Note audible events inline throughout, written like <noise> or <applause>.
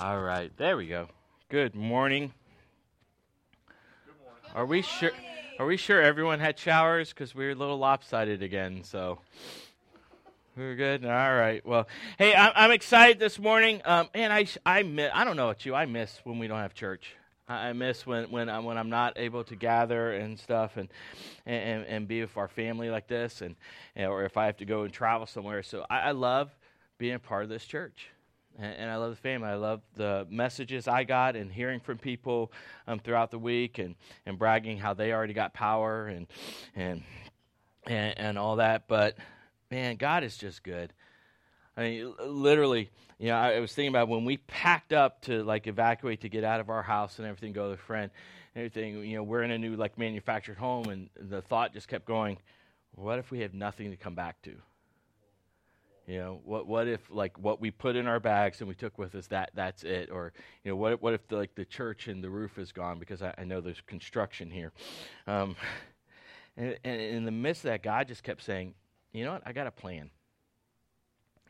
All right, there we go. Good morning. Good morning. Are we sure? Are we sure everyone had showers? Because we are a little lopsided again. So we are good. All right. Well, hey, I'm, I'm excited this morning. Um, and I, I miss. I don't know what you. I miss when we don't have church. I miss when when I'm, when I'm not able to gather and stuff and and, and be with our family like this and, or if I have to go and travel somewhere. So I, I love being a part of this church and, and, I love the family. I love the messages I got and hearing from people um, throughout the week and, and bragging how they already got power and, and, and, and all that. But man, God is just good. I mean, literally, you know, I was thinking about when we packed up to like evacuate to get out of our house and everything, go to a friend, and everything. You know, we're in a new like manufactured home, and the thought just kept going, what if we have nothing to come back to? You know, what what if like what we put in our bags and we took with us that that's it, or you know, what what if the, like the church and the roof is gone because I, I know there's construction here, um, <laughs> and, and, in the midst of that, God just kept saying, you know what, I got a plan,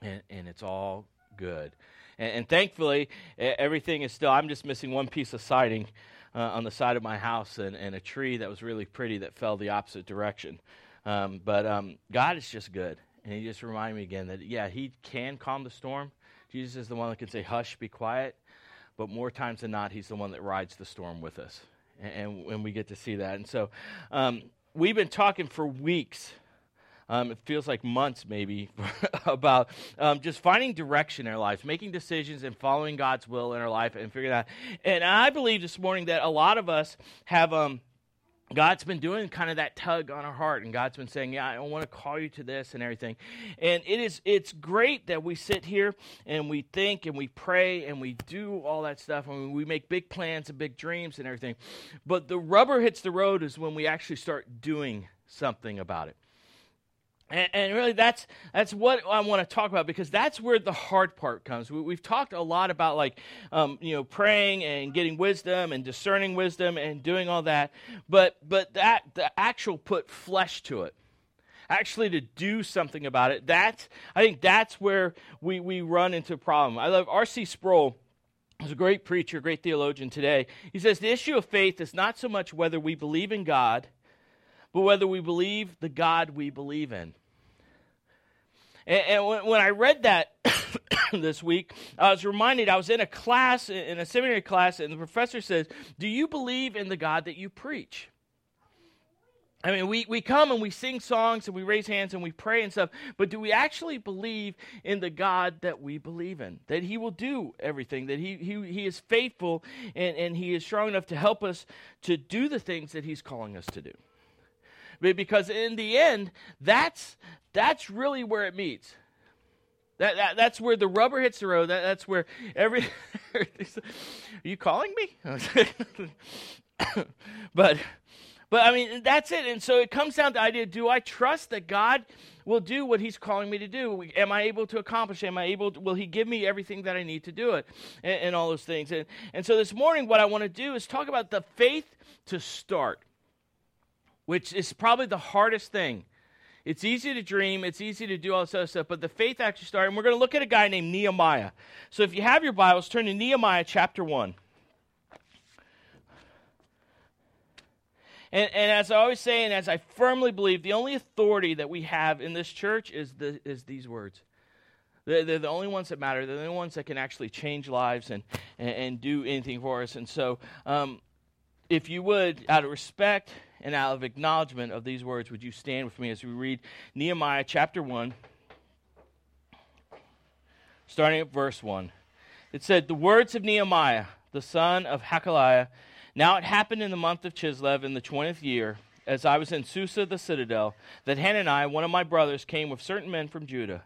and and it's all good, and, and thankfully everything is still. I'm just missing one piece of siding. Uh, on the side of my house and, and a tree that was really pretty that fell the opposite direction. Um, but um, God is just good. And he just reminded me again that, yeah, he can calm the storm. Jesus is the one that can say, hush, be quiet. But more times than not, he's the one that rides the storm with us. And, and, we get to see that. And so um, we've been talking for weeks. Um, it feels like months, maybe, <laughs> about um, just finding direction in our lives, making decisions and following God's will in our life and figuring out. And I believe this morning that a lot of us have um, God's been doing kind of that tug on our heart, and God's been saying, "Yeah, I want to call you to this and everything." And it is it's great that we sit here and we think and we pray and we do all that stuff and we make big plans and big dreams and everything. But the rubber hits the road is when we actually start doing something about it. And, and, really, that's that's what I want to talk about because that's where the hard part comes. We, have talked a lot about like, um, you know, praying and getting wisdom and discerning wisdom and doing all that, but but that the actual put flesh to it, actually to do something about it. That's I think that's where we we run into a problem. I love R.C. Sproul. He's a great preacher, great theologian today. He says the issue of faith is not so much whether we believe in God but whether we believe the God we believe in. And, and when, when I read that <coughs> this week, I was reminded I was in a class, in a seminary class, and the professor says, Do you believe in the God that you preach? I mean, we, we come and we sing songs and we raise hands and we pray and stuff, but do we actually believe in the God that we believe in? That He will do everything, that He, he, he is faithful and, and He is strong enough to help us to do the things that He's calling us to do? Because in the end, that's that's really where it meets. That, that that's where the rubber hits the road. That, that's where every. are <laughs> you calling me? <laughs> but but I mean that's it. And so it comes down to the idea: Do I trust that God will do what He's calling me to do? Am I able to accomplish? Am I able? To, will He give me everything that I need to do it? And, and all those things. And and so this morning, what I want to do is talk about the faith to start which is probably the hardest thing. It's easy to dream, it's easy to do all this other stuff, but the faith actually started. And we're going to look at a guy named Nehemiah. So if you have your Bibles, turn to Nehemiah chapter 1. And, and, as I always say, and as I firmly believe, the only authority that we have in this church is, the, is these words. They're, they're, the only ones that matter. They're the only ones that can actually change lives and, and, and do anything for us. And so, um, if you would, out of respect and out of acknowledgement of these words, would you stand with me as we read Nehemiah chapter 1, starting at verse 1? It said, The words of Nehemiah, the son of Hachaliah. Now it happened in the month of Chislev in the 20th year, as I was in Susa the citadel, that Hanani, one of my brothers, came with certain men from Judah.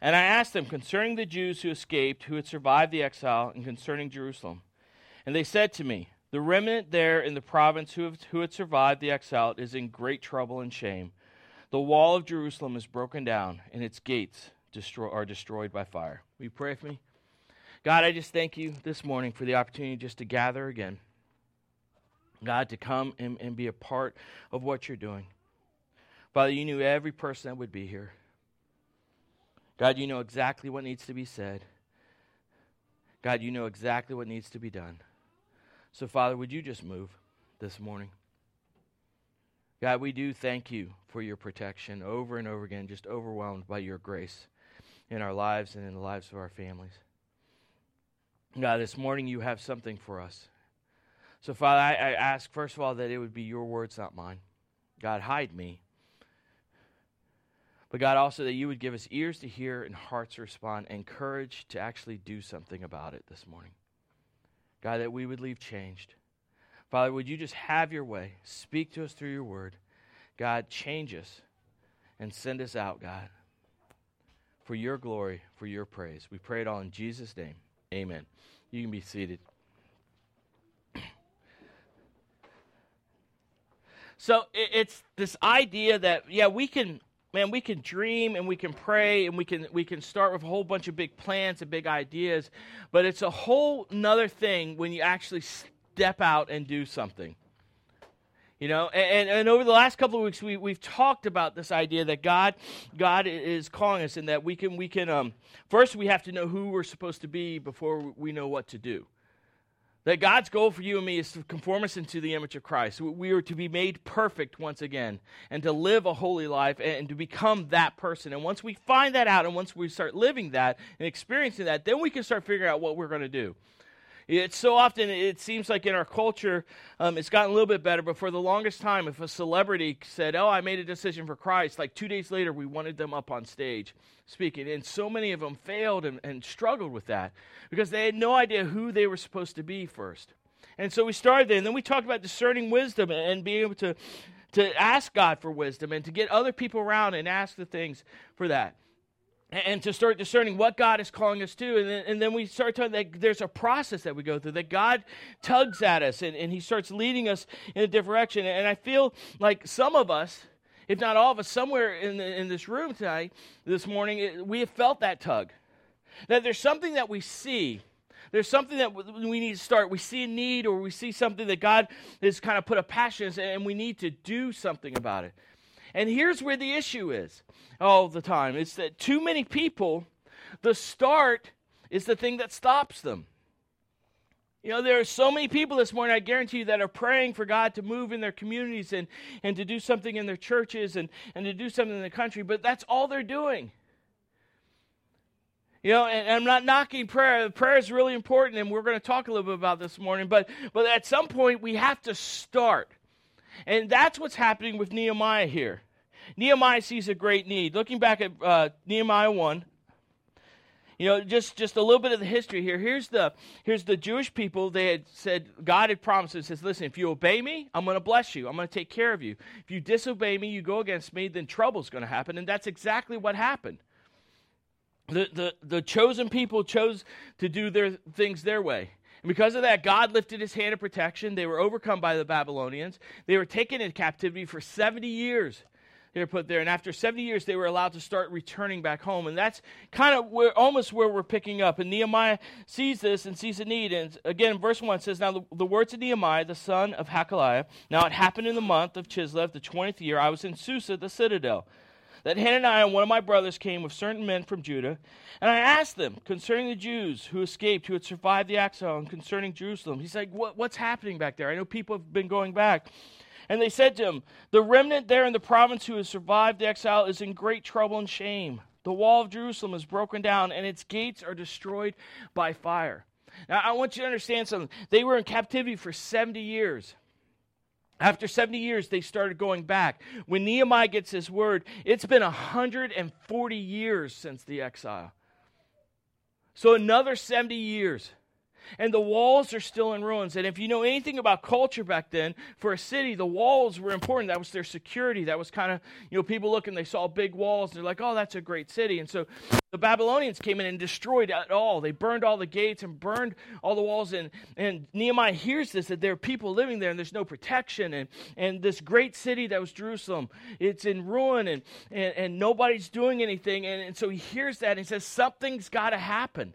And I asked them concerning the Jews who escaped, who had survived the exile, and concerning Jerusalem. And they said to me, the remnant there in the province who, have, who had survived the exile is in great trouble and shame. The wall of Jerusalem is broken down, and its gates destroy, are destroyed by fire. Will you pray for me? God, I just thank you this morning for the opportunity just to gather again. God, to come and, and be a part of what you're doing. Father, you knew every person that would be here. God, you know exactly what needs to be said. God, you know exactly what needs to be done. So, Father, would you just move this morning? God, we do thank you for your protection over and over again, just overwhelmed by your grace in our lives and in the lives of our families. God, this morning you have something for us. So, Father, I, I, ask, first of all, that it would be your words, not mine. God, hide me. But, God, also that you would give us ears to hear and hearts to respond and courage to actually do something about it this morning. God, that we would leave changed. Father, would you just have your way? Speak to us through your word. God, change us and send us out, God, for your glory, for your praise. We pray it all in Jesus' name. Amen. You can be seated. So it's this idea that yeah, we can man, we can dream and we can pray and we can we can start with a whole bunch of big plans and big ideas, but it's a whole nother thing when you actually step out and do something. You know, and, and over the last couple of weeks, we, we've talked about this idea that God, God is calling us, and that we can, we can. Um, first, we have to know who we're supposed to be before we know what to do. That God's goal for you and me is to conform us into the image of Christ. We are to be made perfect once again, and to live a holy life, and to become that person. And once we find that out, and once we start living that and experiencing that, then we can start figuring out what we're going to do. It's so often, it seems like in our culture, um, it's gotten a little bit better, but for the longest time, if a celebrity said, Oh, I made a decision for Christ, like two days later, we wanted them up on stage speaking. And so many of them failed and, and struggled with that because they had no idea who they were supposed to be first. And so we started there, and then we talked about discerning wisdom and being able to, to ask God for wisdom and to get other people around and ask the things for that and to start discerning what God is calling us to. And then, and then we start talking that there's a process that we go through, that God tugs at us and, and He starts leading us in a different direction. And I feel like some of us, if not all of us, somewhere in, the, in this room tonight, this morning, we have felt that tug. That there's something that we see. There's something that we need to start. We see a need or we see something that God has kind of put a passion and we need to do something about it. And here's where the issue is all the time it's that too many people, the start is the thing that stops them. You know, there are so many people this morning, I guarantee you, that are praying for God to move in their communities and, and to do something in their churches and, and to do something in the country, but that's all they're doing. You know, and, and I'm not knocking prayer. Prayer is really important, and we're going to talk a little bit about this morning. But, but at some point, we have to start. And that's what's happening with Nehemiah here. Nehemiah sees a great need. Looking back at uh, Nehemiah 1, you know, just, just a little bit of the history here. Here's the, here's the Jewish people. They had said, God had promised and says, listen, if you obey me, I'm going to bless you. I'm going to take care of you. If you disobey me, you go against me, then trouble's going to happen. And that's exactly what happened. The, the, the chosen people chose to do their things their way. And because of that, God lifted his hand of protection. They were overcome by the Babylonians. They were taken into captivity for 70 years they were put there. And after 70 years, they were allowed to start returning back home. And that's kind of where, almost where we're picking up. And Nehemiah sees this and sees a need. And again, verse 1 says, Now the, the words of Nehemiah, the son of Hachaliah, now it happened in the month of Chislev, the 20th year, I was in Susa, the citadel that Hananiah, and one of my brothers, came with certain men from Judah, and I asked them concerning the Jews who escaped, who had survived the exile, and concerning Jerusalem. He's like, what, What's happening back there? I know people have been going back. And they said to him, The remnant there in the province who has survived the exile is in great trouble and shame. The wall of Jerusalem is broken down, and its gates are destroyed by fire. Now, I want you to understand something. They were in captivity for 70 years. After 70 years, they started going back. When Nehemiah gets his word, it's been 140 years since the exile. So, another 70 years and the walls are still in ruins. And if you know anything about culture back then, for a city, the walls were important. That was their security. That was kind of, you know, people looking, they saw big walls, they're like, oh, that's a great city. And so the Babylonians came in and destroyed it all. They burned all the gates and burned all the walls. And, and Nehemiah hears this that there are people living there and there's no protection. And, and this great city that was Jerusalem, it's in ruin and, and, and nobody's doing anything. And, and so he hears that and he says, something's got to happen.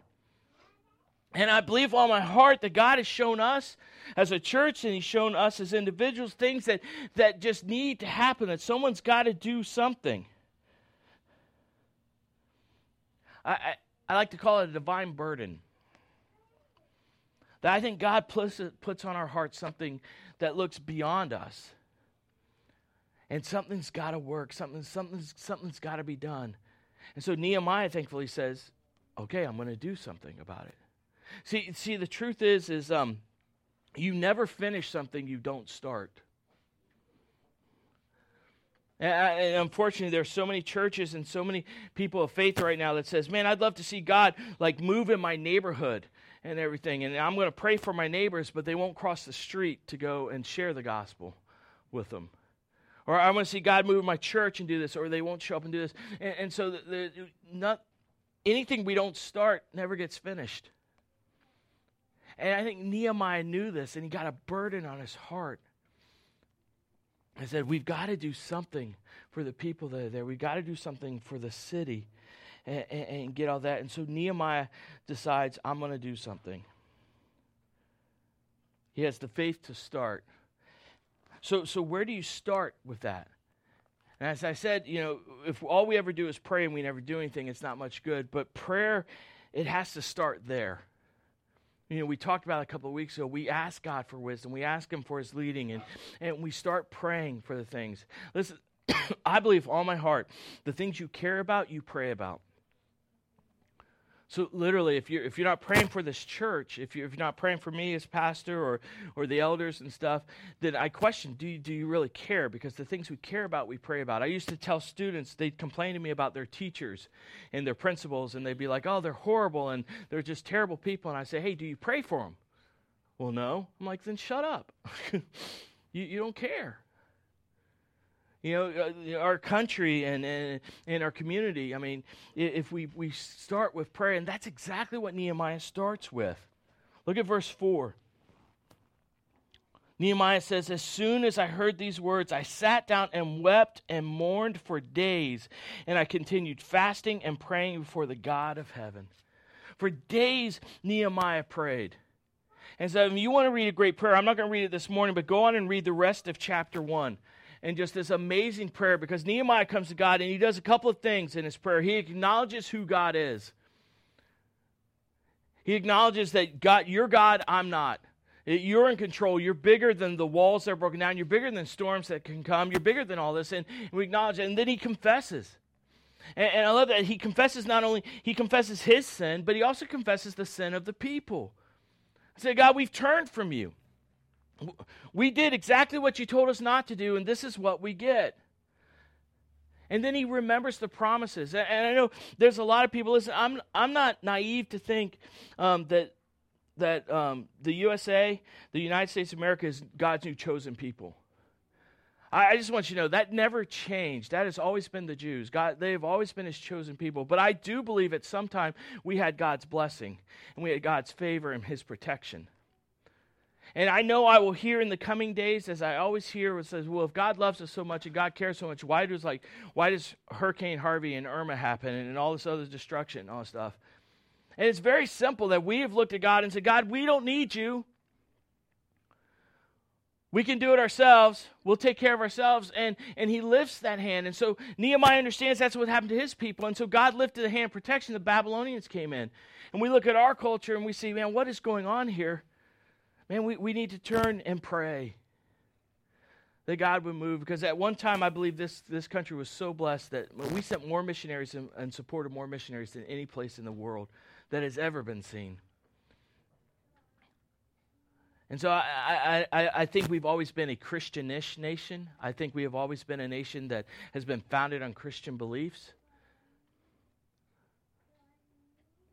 And I believe all my heart that God has shown us as a church and He's shown us as individuals things that, that just need to happen, that someone's got to do something. I, I, I like to call it a divine burden. That I think God puts, puts on our hearts something that looks beyond us. And something's got to work. Something, something's, something's got to be done. And so Nehemiah thankfully says, okay, I'm going to do something about it. See, see, the truth is, is um, you never finish something you don't start. And unfortunately, there are so many churches and so many people of faith right now that says, "Man, I'd love to see God like move in my neighborhood and everything, and I'm going to pray for my neighbors, but they won't cross the street to go and share the gospel with them." Or I want to see God move in my church and do this, or they won't show up and do this. And, and so, the, the, not anything we don't start never gets finished. And I think Nehemiah knew this, and he got a burden on his heart. I said, We've got to do something for the people that are there. We've got to do something for the city and, and, and get all that. And so Nehemiah decides, I'm going to do something. He has the faith to start. So, so where do you start with that? And as I said, you know, if all we ever do is pray and we never do anything, it's not much good. But prayer, it has to start there. You know, we talked about a couple of weeks ago. We ask God for wisdom. We ask Him for His leading, and, and we start praying for the things. Listen, <coughs> I believe all my heart, the things you care about, you pray about. So literally, if you're if you're not praying for this church, if you're, if you're not praying for me as pastor or or the elders and stuff, then I question: Do you, do you really care? Because the things we care about, we pray about. I used to tell students they'd complain to me about their teachers and their principals, and they'd be like, "Oh, they're horrible and they're just terrible people." And I say, "Hey, do you pray for them?" Well, no. I'm like, then shut up. <laughs> you you don't care. You know, uh, our country and, and, and our community, I mean, if we, we start with prayer, and that's exactly what Nehemiah starts with. Look at verse 4. Nehemiah says, As soon as I heard these words, I sat down and wept and mourned for days, and I continued fasting and praying before the God of heaven. For days, Nehemiah prayed. And so, if you want to read a great prayer, I'm not going to read it this morning, but go on and read the rest of chapter 1 and just this amazing prayer because Nehemiah comes to God and he does a couple of things in his prayer. He acknowledges who God is. He acknowledges that God, you're God, I'm not. You're in control. You're bigger than the walls that are broken down. You're bigger than storms that can come. You're bigger than all this. And we acknowledge it. And then he confesses. And, and I love that he confesses not only, he confesses his sin, but he also confesses the sin of the people. Say, God, we've turned from you. We did exactly what you told us not to do, and this is what we get. And then he remembers the promises. And I know there's a lot of people, listen, I'm, I'm not naive to think um, that, that um, the USA, the United States of America, is God's new chosen people. I, just want you to know that never changed. That has always been the Jews. God, they have always been his chosen people. But I do believe at some time we had God's blessing and we had God's favor and his protection. And I know I will hear in the coming days, as I always hear, it says, "Well, if God loves us so much and God cares so much, why does like why does Hurricane Harvey and Irma happen and, and all this other destruction and all this stuff?" And it's very simple that we have looked at God and said, "God, we don't need you. We can do it ourselves. We'll take care of ourselves." And and He lifts that hand. And so Nehemiah understands that's what happened to his people. And so God lifted the hand of protection. The Babylonians came in, and we look at our culture and we see, man, what is going on here? Man, we, we need to turn and pray that God would move. Because at one time, I believe this, this country was so blessed that we sent more missionaries and, and supported more missionaries than any place in the world that has ever been seen. And so I, I, I think we've always been a Christianish nation. I think we have always been a nation that has been founded on Christian beliefs.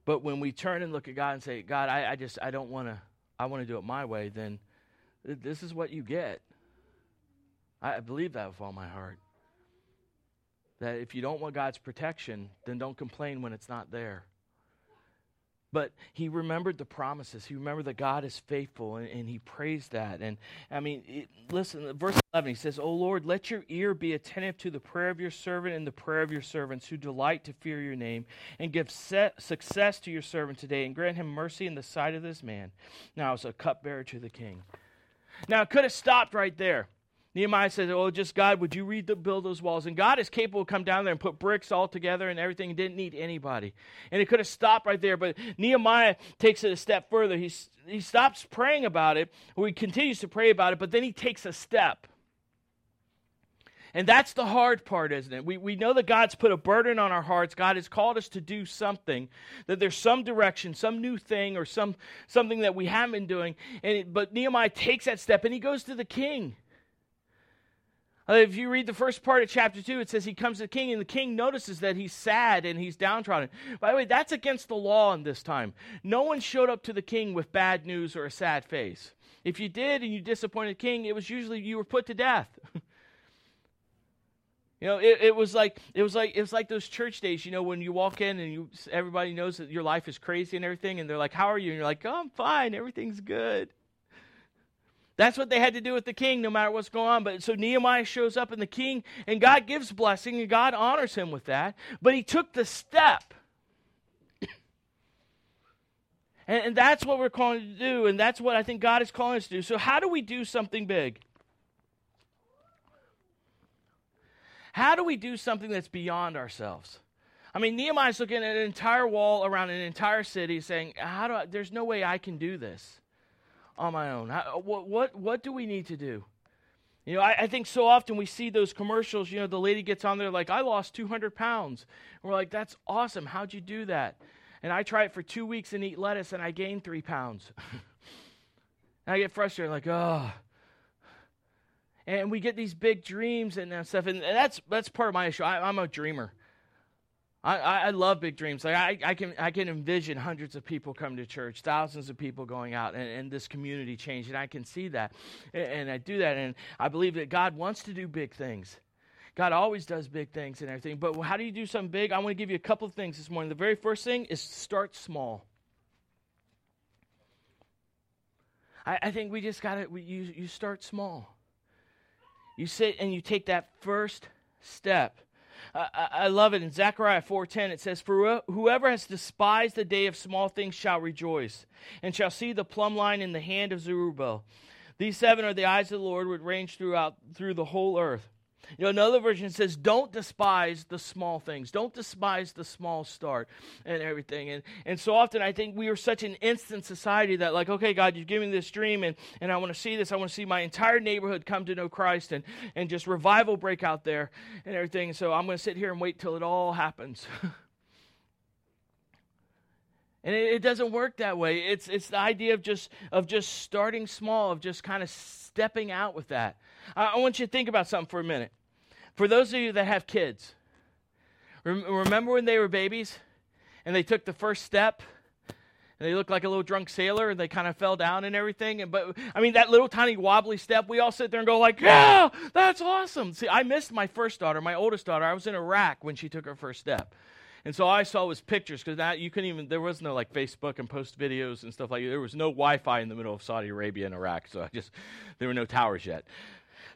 But when we turn and look at God and say, God, I, I just I don't want to I want to do it my way, then this is what you get. I believe that with all my heart. That if you don't want God's protection, then don't complain when it's not there. But he remembered the promises. He remembered that God is faithful, and, and he praised that. And I mean, it, listen, verse 11, he says, O Lord, let your ear be attentive to the prayer of your servant and the prayer of your servants who delight to fear your name, and give set, success to your servant today, and grant him mercy in the sight of this man. Now, as a cupbearer to the king. Now, it could have stopped right there. Nehemiah says, Oh, just God, would you read the, build those walls? And God is capable to come down there and put bricks all together and everything. didn't need anybody. And it could have stopped right there. But Nehemiah takes it a step further. He, he stops praying about it, or he continues to pray about it, but then he takes a step. And that's the hard part, isn't it? We, we know that God's put a burden on our hearts. God has called us to do something, that there's some direction, some new thing, or some, something that we haven't been doing. And it, but Nehemiah takes that step and he goes to the king. Uh, if you read the first part of chapter 2, it says he comes to the king, and the king notices that he's sad and he's downtrodden. By the way, that's against the law in this time. No one showed up to the king with bad news or a sad face. If you did and you disappointed the king, it was usually you were put to death. <laughs> You know, it, it was like it was like it was like those church days. You know, when you walk in and you everybody knows that your life is crazy and everything, and they're like, "How are you?" And you're like, "Oh, I'm fine. Everything's good." That's what they had to do with the king, no matter what's going on. But so Nehemiah shows up in the king, and God gives blessing, and God honors him with that. But he took the step. <coughs> and, and that's what we're calling to do, and that's what I think God is calling us to do. So, how do we do something big? How do we do something that's beyond ourselves? I mean, Nehemiah's looking at an entire wall around an entire city saying, How do I, there's no way I can do this on my own. How, uh, what, what, what do we need to do? You know, I, I, think so often we see those commercials, you know, the lady gets on there like, I lost 200 pounds. And we're like, that's awesome. How'd you do that? And I try it for two weeks and eat lettuce and I gain three pounds. <laughs> and I get frustrated, like, oh, and we get these big dreams and stuff, and that's that's part of my issue. I, am a dreamer. I, I, love big dreams. Like I, I can I can envision hundreds of people coming to church, thousands of people going out, and, and this community changing. I can see that, and, and I do that, and I believe that God wants to do big things. God always does big things and everything. But how do you do something big? I want to give you a couple of things this morning. The very first thing is start small. I, I think we just got to, you, you start small. You sit and you take that first step. I, I love it in Zechariah 4:10 it says for whoever has despised the day of small things shall rejoice and shall see the plumb line in the hand of Zerubbabel. These seven are the eyes of the Lord which range throughout through the whole earth. You know, another version says, don't despise the small things. Don't despise the small start and everything. And, and so often I think we are such an instant society that, like, okay, God, you've given me this dream and, and I want to see this. I want to see my entire neighborhood come to know Christ and, and just revival break out there and everything. So I'm going to sit here and wait till it all happens. <laughs> And it, it, doesn't work that way. It's, it's the idea of just, of just starting small, of just kind of stepping out with that. I, want you to think about something for a minute. For those of you that have kids, remember when they were babies and they took the first step? and they looked like a little drunk sailor and they kind of fell down and everything and but i mean that little tiny wobbly step we all sit there and go like yeah that's awesome. See i missed my first daughter my oldest daughter. I was in iraq when she took her first step. And so all i saw was pictures because that you couldn't even there was no like facebook and post videos and stuff like that. There was no wi-fi in the middle of saudi arabia and iraq so i just there were no towers yet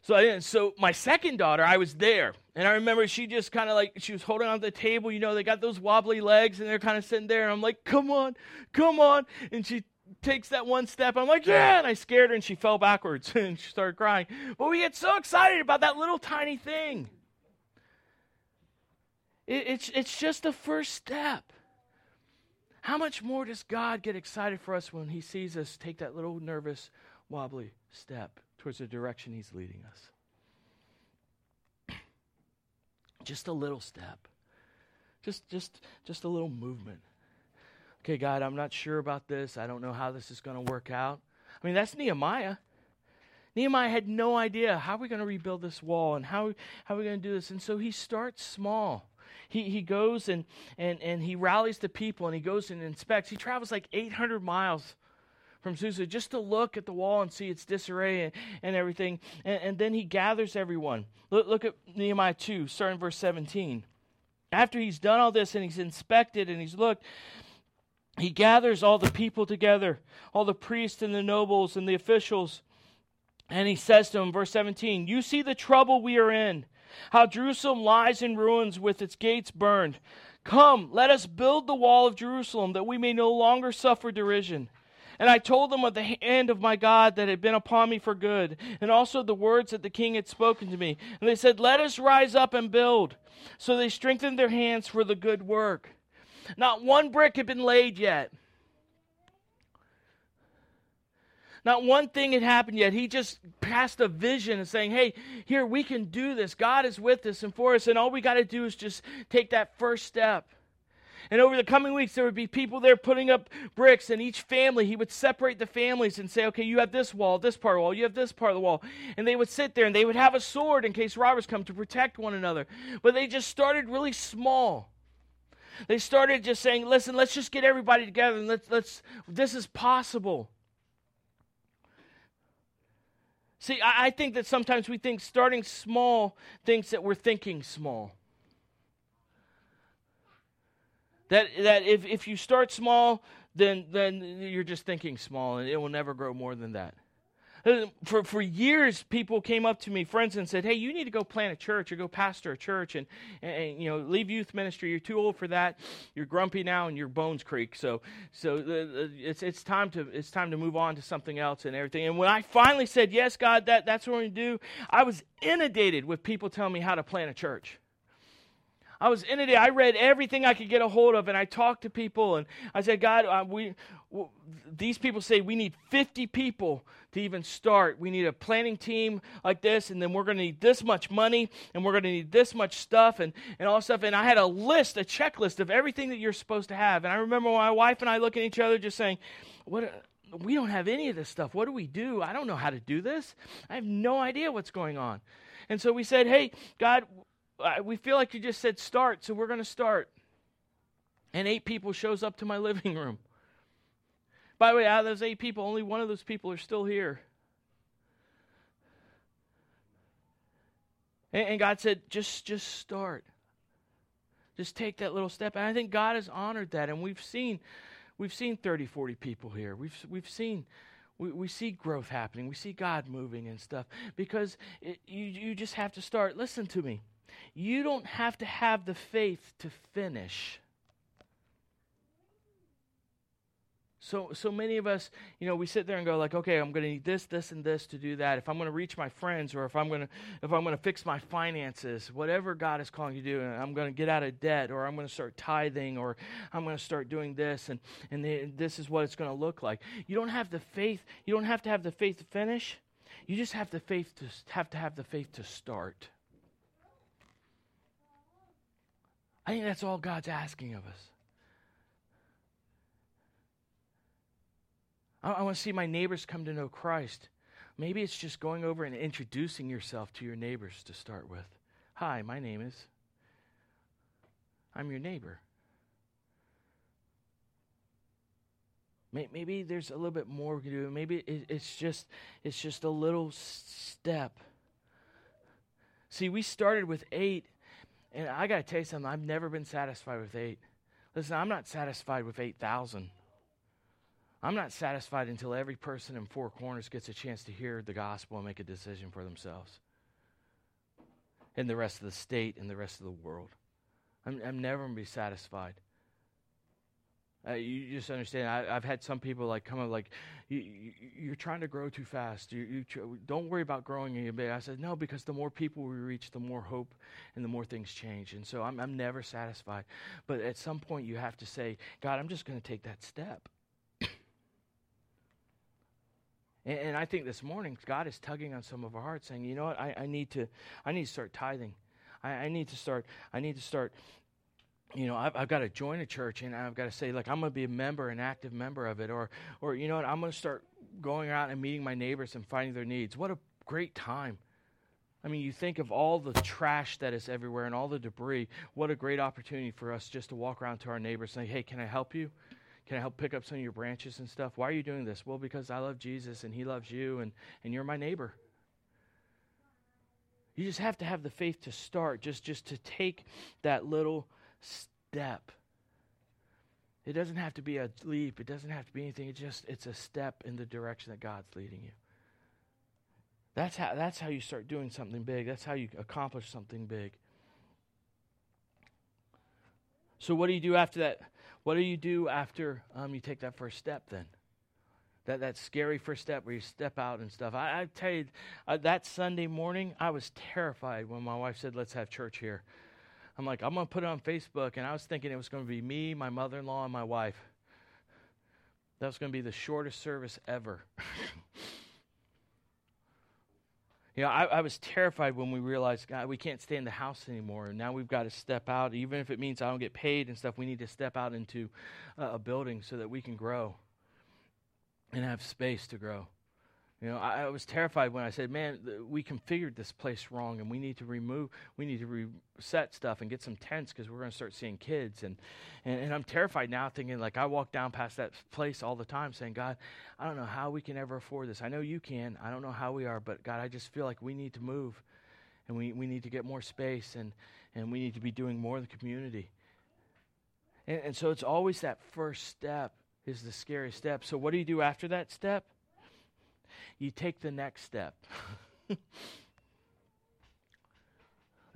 so I didn't. So my second daughter, I was there, and I remember she just kind of like she was holding on the table. You know, they got those wobbly legs, and they're kind of sitting there. And I'm like, "Come on, come on!" And she takes that one step. I'm like, "Yeah!" And I scared her, and she fell backwards, <laughs> and she started crying. But we get so excited about that little tiny thing. It, it's it's just the first step. How much more does God get excited for us when He sees us take that little nervous, wobbly step? Towards the direction He's leading us. <clears throat> Just a little step. Just just just a little movement. Okay, God, I'm not sure about this. I don't know how this is going to work out. I mean, that's Nehemiah. Nehemiah had no idea how we're we going to rebuild this wall and how, how are we going to do this. And so he starts small. He, he goes and, and, and he rallies the people and he goes and inspects. He travels like 800 miles from Susa just to look at the wall and see its disarray and, and everything. And, and, then he gathers everyone. Look, look at Nehemiah 2, starting verse 17. After he's done all this and he's inspected and he's looked, he gathers all the people together, all the priests and the nobles and the officials. And he says to them, verse 17, You see the trouble we are in, how Jerusalem lies in ruins with its gates burned. Come, let us build the wall of Jerusalem that we may no longer suffer derision. And I told them of the hand of my God that had been upon me for good, and also the words that the king had spoken to me. And they said, Let us rise up and build. So they strengthened their hands for the good work. Not one brick had been laid yet. Not one thing had happened yet. He just passed a vision and saying, Hey, here, we can do this. God is with us and for us, and all we got to do is just take that first step. And over the coming weeks, there would be people there putting up bricks, and each family, he would separate the families and say, okay, you have this wall, this part of the wall, you have this part of the wall. And they would sit there and they would have a sword in case robbers come to protect one another. But they just started really small. They started just saying, listen, let's just get everybody together and let's, let's this is possible. See, I, I think that sometimes we think starting small thinks that we're thinking small. That, that if, if you start small, then, then you're just thinking small and it will never grow more than that. Uh, for, for years, people came up to me, friends, and said, Hey, you need to go plant a church or go pastor a church and, and, you know, leave youth ministry. You're too old for that. You're grumpy now and your bones creak. So, so the, the, it's, it's, time to, it's time to move on to something else and everything. And when I finally said, Yes, God, that, that's what we're going to do, I was inundated with people telling me how to plant a church. I was in it. I read everything I could get a hold of, and I talked to people, and I said, God, uh, we, w- these people say we need 50 people to even start. We need a planning team like this, and then we're going to need this much money, and we're going to need this much stuff, and, and all stuff. And I had a list, a checklist of everything that you're supposed to have. And I remember my wife and I looking at each other, just saying, "What?" we don't have any of this stuff. What do we do? I don't know how to do this. I have no idea what's going on. And so we said, Hey, God, we feel like you just said start, so we're going to start. And eight people shows up to my <laughs> living room. By the way, out of those eight people, only one of those people are still here. And, and God said, just just start. Just take that little step. And I think God has honored that. And we've seen we've seen 30, 40 people here. We've we've seen we, we see growth happening. We see God moving and stuff because it, you, you just have to start. Listen to me. You don't have to have the faith to finish. So, so many of us, you know, we sit there and go like, okay, I'm going to need this, this, and this to do that. If I'm going to reach my friends, or if I'm going to, if I'm going to fix my finances, whatever God is calling you to do, and I'm going to get out of debt, or I'm going to start tithing, or I'm going to start doing this, and and the, this is what it's going to look like. You don't have the faith. You don't have to have the faith to finish. You just have the faith to have to have the faith to start. I think that's all God's asking of us. I, I want to see my neighbors come to know Christ. Maybe it's just going over and introducing yourself to your neighbors to start with. Hi, my name is. I'm your neighbor. Maybe there's a little bit more we can do. Maybe it's just it's just a little step. See, we started with eight, and I got to tell you something. I've never been satisfied with eight. Listen, I'm not satisfied with eight thousand. I'm not satisfied until every person in Four Corners gets a chance to hear the gospel and make a decision for themselves. And the rest of the state and the rest of the world. I'm, I'm never going to be satisfied. Uh, you just understand. I, have had some people like come up like, you, are trying to grow too fast. You, you tr- don't worry about growing any bit. I said no, because the more people we reach, the more hope and the more things change. And so I'm, I'm never satisfied. But at some point, you have to say, God, I'm just going to take that step. <clears throat> And, and, I think this morning God is tugging on some of our hearts, saying, "You know what? I, I need to, I need to start tithing. I, need to start. I need to start. You know, I've, I've got to join a church, and I've got to say, like, I'm going to be a member, an active member of it, or, or you know what? I'm going to start going out and meeting my neighbors and finding their needs. What a great time! I mean, you think of all the trash that is everywhere and all the debris. What a great opportunity for us just to walk around to our neighbors and say, "Hey, can I help you?" Can I help pick up some of your branches and stuff? Why are you doing this? Well, because I love Jesus and he loves you and, and you're my neighbor. You just have to have the faith to start, just, just to take that little step. It doesn't have to be a leap. It doesn't have to be anything. It's just it's a step in the direction that God's leading you. That's how that's how you start doing something big. That's how you accomplish something big. So what do you do after that? What do you do after um, you take that first step then? that, that scary first step where you step out and stuff. I, I tell you, uh, that Sunday morning, I was terrified when my wife said, let's have church here. I'm like, I'm going to put it on Facebook. And I was thinking it was going to be me, my mother in law, and my wife. That was going to be the shortest service ever. <laughs> you know, I, I, was terrified when we realized, God, we can't stay in the house anymore. And now we've got to step out. Even if it means I don't get paid and stuff, we need to step out into uh, a building so that we can grow and have space to grow. You know, I, I, was terrified when I said, "Man, th- we configured this place wrong, and we need to remove, we need to reset stuff and get some tents because we're going to start seeing kids." And, and and I'm terrified now, thinking like I walk down past that place all the time, saying, "God, I don't know how we can ever afford this. I know you can. I don't know how we are, but God, I just feel like we need to move, and we we need to get more space, and and we need to be doing more in the community." And, and so it's always that first step is the scary step. So what do you do after that step? You take the next step. <laughs>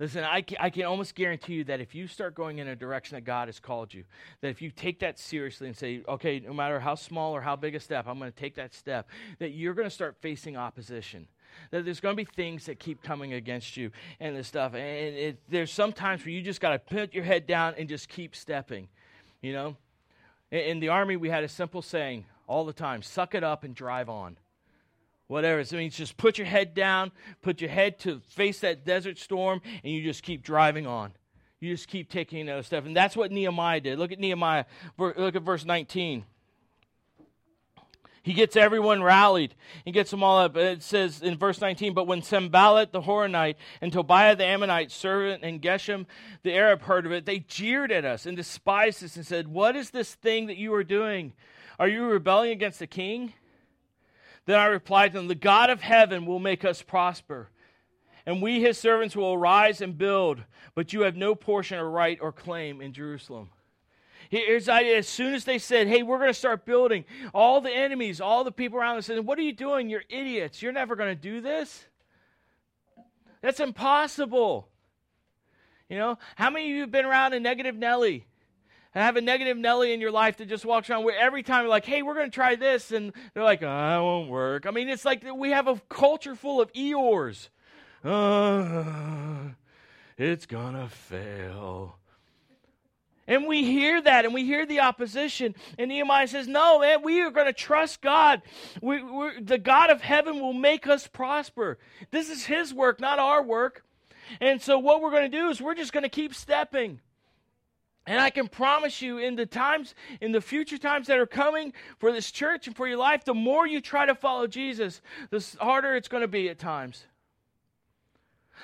Listen, I can, I can almost guarantee you that if you start going in a direction that God has called you, that if you take that seriously and say, okay, no matter how small or how big a step, I'm going to take that step, that you're going to start facing opposition. That there's going to be things that keep coming against you and this stuff. And it, there's sometimes where you just got to put your head down and just keep stepping, you know? In the army, we had a simple saying all the time suck it up and drive on. Whatever. So it means just put your head down, put your head to face that desert storm, and you just keep driving on. You just keep taking those steps. And that's what Nehemiah did. Look at Nehemiah. Look at verse 19. He gets everyone rallied. He gets them all up. It says in verse 19, But when Sanballat the Horonite and Tobiah the Ammonite servant and Geshem the Arab heard of it, they jeered at us and despised us and said, What is this thing that you are doing? Are you rebelling against the king? Then I replied to them, The God of heaven will make us prosper, and we his servants will arise and build, but you have no portion or right or claim in Jerusalem. Here's the idea. As soon as they said, hey, we're going to start building, all the enemies, all the people around us said, what are you doing? You're idiots. You're never going to do this. That's impossible. You know, how many of you have been around a negative Nelly? Have a negative Nelly in your life that just walks around where every time you're like, hey, we're going to try this. And they're like, oh, it won't work. I mean, it's like we have a culture full of Eeyores. Uh, it's going to fail. And we hear that and we hear the opposition. And Nehemiah says, No, man, we are going to trust God. We, the God of heaven will make us prosper. This is His work, not our work. And so, what we're going to do is we're just going to keep stepping. And I can promise you, in the times, in the future times that are coming for this church and for your life, the more you try to follow Jesus, the harder it's going to be at times.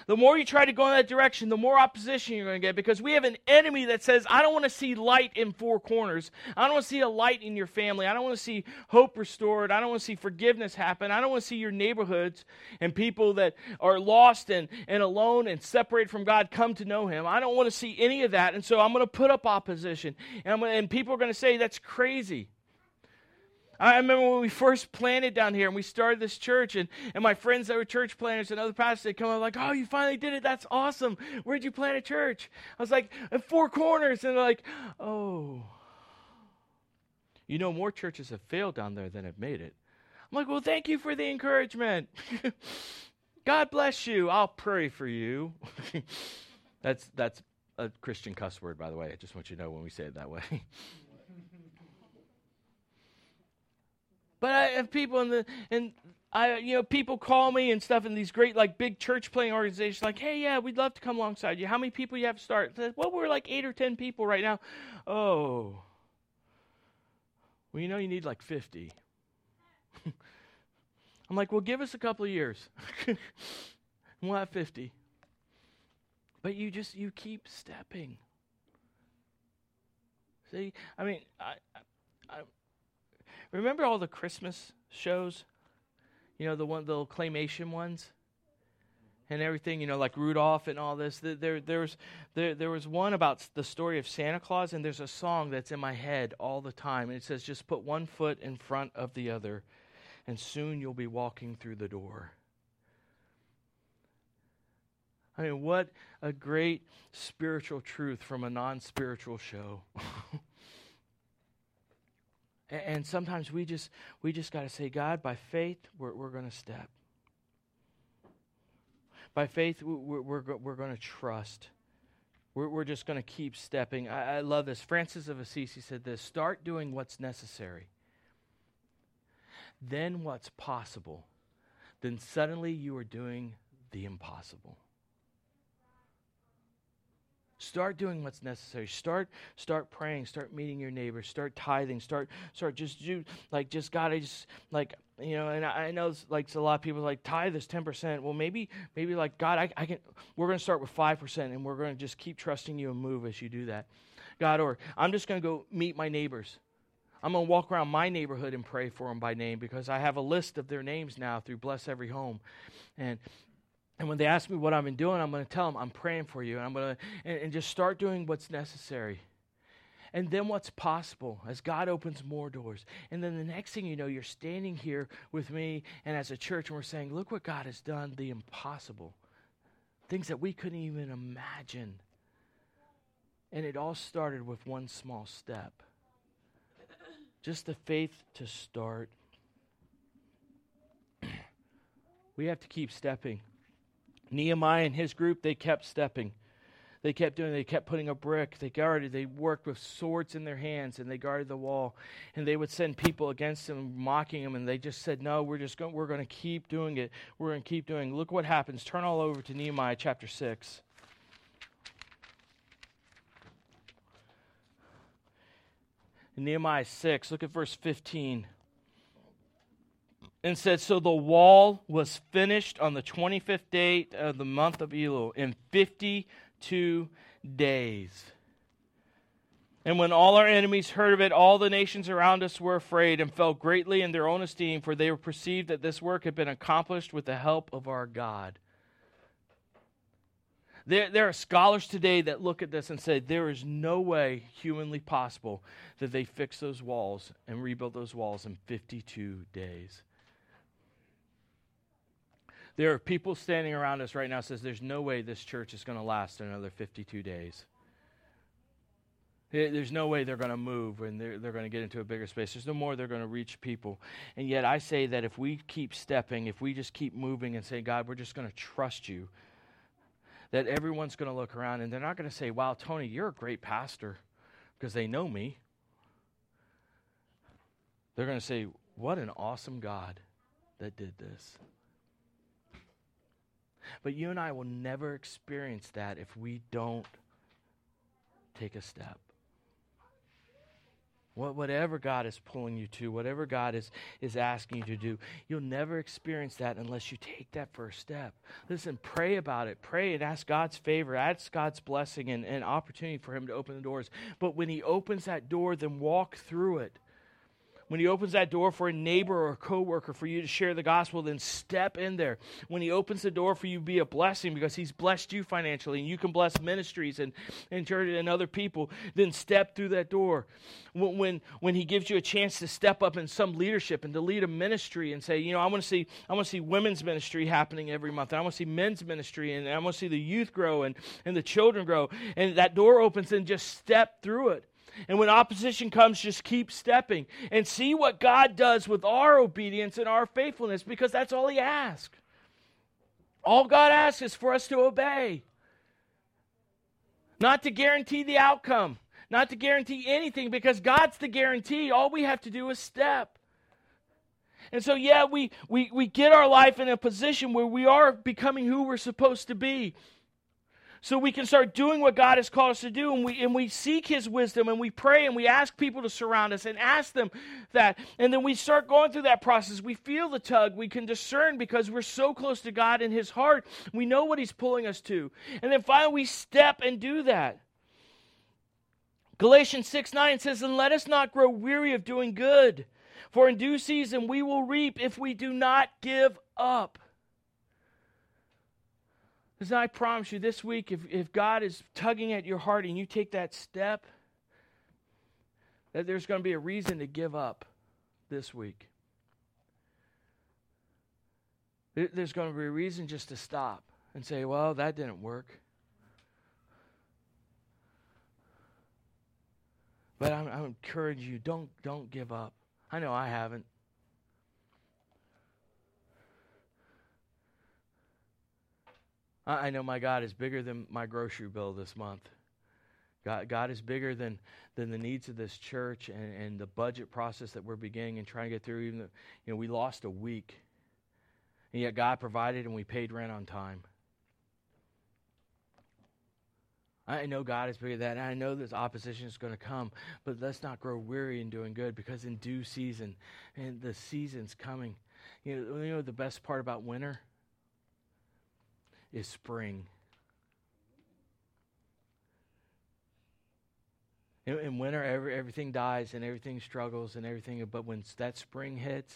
The more you try to go in that direction, the more opposition you're going to get because we have an enemy that says, I don't want to see light in four corners. I don't want to see a light in your family. I don't want to see hope restored. I don't want to see forgiveness happen. I don't want to see your neighborhoods and people that are lost and, and alone and separated from God come to know Him. I don't want to see any of that. And so I'm going to put up opposition. And, and people are going to say, that's crazy. I remember when we first planted down here and we started this church, and, and my friends that were church planters and other pastors, they come up like, Oh, you finally did it. That's awesome. Where'd you plant a church? I was like, At Four Corners. And they're like, Oh. You know, more churches have failed down there than have made it. I'm like, Well, thank you for the encouragement. <laughs> God bless you. I'll pray for you. <laughs> that's, that's a Christian cuss word, by the way. I just want you to know when we say it that way. <laughs> But I have people in the and I you know people call me and stuff in these great like big church planting organizations like, hey yeah, we'd love to come alongside you. How many people you have to start? Well, we're like eight or ten people right now. Oh. Well, you know you need like fifty. <laughs> I'm like, well, give us a couple of years. <laughs> we'll have fifty. But you just you keep stepping. See, I mean, I, I, I, Remember all the Christmas shows? You know, the one the claymation ones? and everything, you know, like Rudolph and all this. There, there, was, there, there was one about the story of Santa Claus, and there's a song that's in my head all the time. And it says, just put one foot in front of the other, and soon you'll be walking through the door. I mean, what a great spiritual truth from a non spiritual show. <laughs> And, and sometimes we just we just got to say, God, by faith, we're, we're going to step. By faith, we're, we're, we're going to trust. We're, we're just going to keep stepping. I, I love this. Francis of Assisi said this start doing what's necessary, then what's possible. Then suddenly you are doing the impossible. Start doing what's necessary. Start start praying. Start meeting your neighbors. Start tithing. Start start just do like just God. I just like you know. And I, I know like a lot of people like tithe is ten percent. Well, maybe maybe like God, I, I can. We're going to start with five percent, and we're going to just keep trusting you and move as you do that, God. Or I'm just going to go meet my neighbors. I'm going to walk around my neighborhood and pray for them by name because I have a list of their names now through Bless Every Home. And and when they ask me what I've been doing, I'm going to tell them I'm praying for you. And I'm going to and, and just start doing what's necessary. And then what's possible as God opens more doors. And then the next thing you know, you're standing here with me and as a church, and we're saying, Look what God has done, the impossible. Things that we couldn't even imagine. And it all started with one small step. Just the faith to start. <clears throat> we have to keep stepping. Nehemiah and his group, they kept stepping. They kept doing, they kept putting a brick. They guarded, they worked with swords in their hands and they guarded the wall. And they would send people against them, mocking them, and they just said, No, we're just going we're gonna keep doing it. We're gonna keep doing it. Look what happens. Turn all over to Nehemiah chapter six. In Nehemiah 6, look at verse 15 and said, So the wall was finished on the 25th day of the month of Elul in 52 days. And when all our enemies heard of it, all the nations around us were afraid and fell greatly in their own esteem, for they perceived that this work had been accomplished with the help of our God. There, there are scholars today that look at this and say there is no way humanly possible that they fix those walls and rebuild those walls in 52 days. There are people standing around us right now says there's no way this church is going to last another 52 days. There's no way they're going to move and they're, they're going to get into a bigger space. There's no more they're going to reach people. And yet I say that if we keep stepping, if we just keep moving and say, God, we're just going to trust you, that everyone's going to look around and they're not going to say, wow, Tony, you're a great pastor because they know me. They're going to say, what an awesome God that did this. But you and I will never experience that if we don't take a step. Whatever God is pulling you to, whatever God is, is asking you to do, you'll never experience that unless you take that first step. Listen, pray about it. Pray and ask God's favor, ask God's blessing and, and opportunity for Him to open the doors. But when He opens that door, then walk through it when he opens that door for a neighbor or a coworker for you to share the gospel, then step in there. When he opens the door for you be a blessing because he's blessed you financially and you can bless ministries and, and church and other people, then step through that door. When, when, when he gives you a chance to step up in some leadership and to lead a ministry and say, you know, I want to see I want to see women's ministry happening every month. And I want to see men's ministry and I want to see the youth grow and, and the children grow. And that door opens and just step through it. And when opposition comes, just keep stepping and see what God does with our obedience and our faithfulness because that's all He asks. All God asks is for us to obey, not to guarantee the outcome, not to guarantee anything because God's the guarantee. All we have to do is step. And so, yeah, we, we, we get our life in a position where we are becoming who we're supposed to be so we can start doing what God has called us to do. And we, and we seek His wisdom and we pray and we ask people to surround us and ask them that. And then we start going through that process. We feel the tug. We can discern because we're so close to God in His heart. We know what He's pulling us to. And then finally, we step and do that. Galatians 6 9 says, And let us not grow weary of doing good, for in due season we will reap if we do not give up. Because I promise you, this week, if, if God is tugging at your heart and you take that step, that there's going to be a reason to give up this week. There's going to be a reason just to stop and say, well, that didn't work. But I'm, I encourage you, don't, don't give up. I know I haven't. I know my God is bigger than my grocery bill this month. God, God is bigger than, than the needs of this church and, and the budget process that we're beginning and trying to get through. Even though, you know, we lost a week, and yet God provided and we paid rent on time. I know God is bigger than that. And I know this opposition is going to come, but let's not grow weary in doing good because in due season, and the season's coming. You know, you know the best part about winter is spring. In, in winter, every, everything dies and everything struggles and everything. But when that spring hits,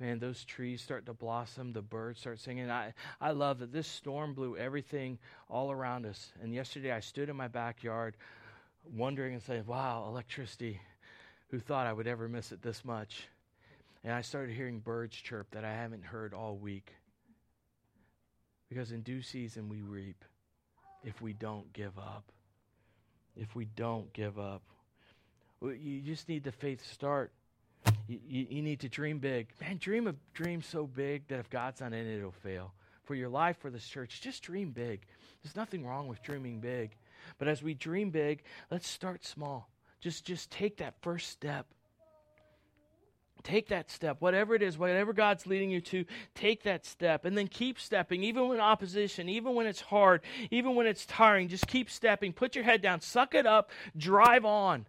man, those trees start to blossom, the birds start singing. I, I love that this storm blew everything all around us. And yesterday I stood in my backyard wondering and saying, wow, electricity. Who thought I would ever miss it this much? And I started hearing birds chirp that I haven't heard all week. Because in due season we reap if we don't give up. If we don't give up. You just need the faith to start. You, you, you, need to dream big. Man, dream of dreams so big that if God's not in it, it'll fail. For your life, for this church, just dream big. There's nothing wrong with dreaming big. But as we dream big, let's start small. Just just take that first step. Take that step, whatever it is, whatever God's leading you to, take that step and then keep stepping, even when opposition, even when it's hard, even when it's tiring. Just keep stepping. Put your head down, suck it up, drive on,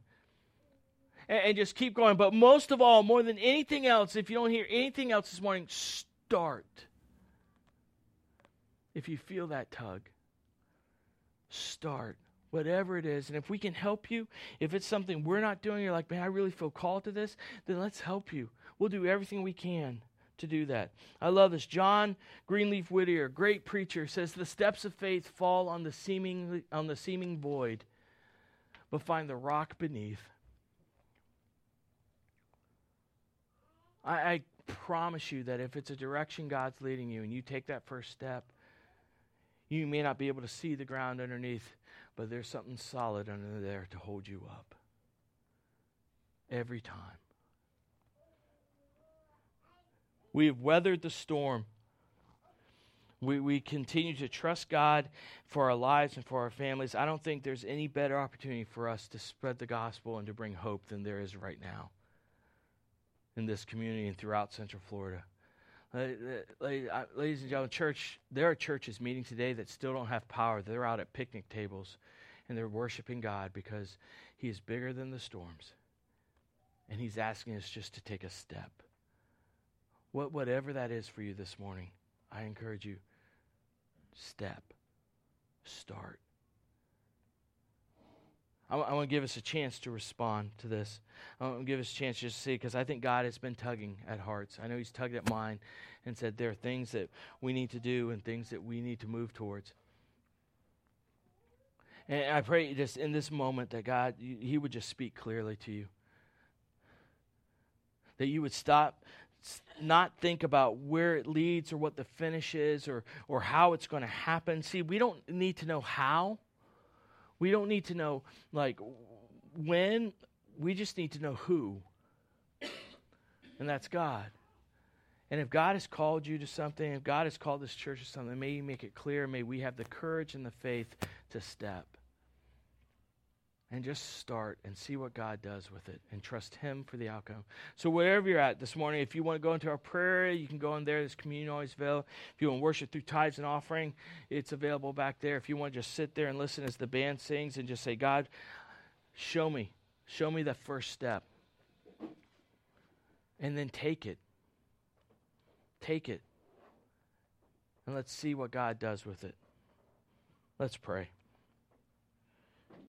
and, just keep going. But most of all, more than anything else, if you don't hear anything else this morning, start. If you feel that tug, start whatever it is. And if we can help you, if it's something we're not doing, you're like, man, I really feel called to this, then let's help you. We'll do everything we can to do that. I love this. John Greenleaf Whittier, great preacher, says the steps of faith fall on the seeming on the seeming void, but find the rock beneath. I, I promise you that if it's a direction God's leading you and you take that first step, you may not be able to see the ground underneath, but there's something solid under there to hold you up. Every time. We have weathered the storm. We, we continue to trust God for our lives and for our families. I don't think there's any better opportunity for us to spread the gospel and to bring hope than there is right now in this community and throughout Central Florida. Uh, uh, ladies and gentlemen, church, there are churches meeting today that still don't have power. They're out at picnic tables and they're worshiping God because He is bigger than the storms. And He's asking us just to take a step. What, whatever that is for you this morning, I encourage you step, start. I, I want to give us a chance to respond to this. I want to give us a chance just to see, because I think God has been tugging at hearts. I know He's tugged at mine and said there are things that we need to do and things that we need to move towards. And I pray just in this moment that God, He would just speak clearly to you. That you would stop, not think about where it leads or what the finish is or, or how it's going to happen. See, we don't need to know how. We don't need to know like when. We just need to know who. And that's God. And if God has called you to something, if God has called this church to something, may He make it clear. May we have the courage and the faith to step. And just start and see what God does with it and trust Him for the outcome. So, wherever you're at this morning, if you want to go into our prayer you can go in there. There's communion always available. If you want to worship through tithes and offering, it's available back there. If you want to just sit there and listen as the band sings and just say, God, show me. Show me the first step. And then take it. Take it. And let's see what God does with it. Let's pray.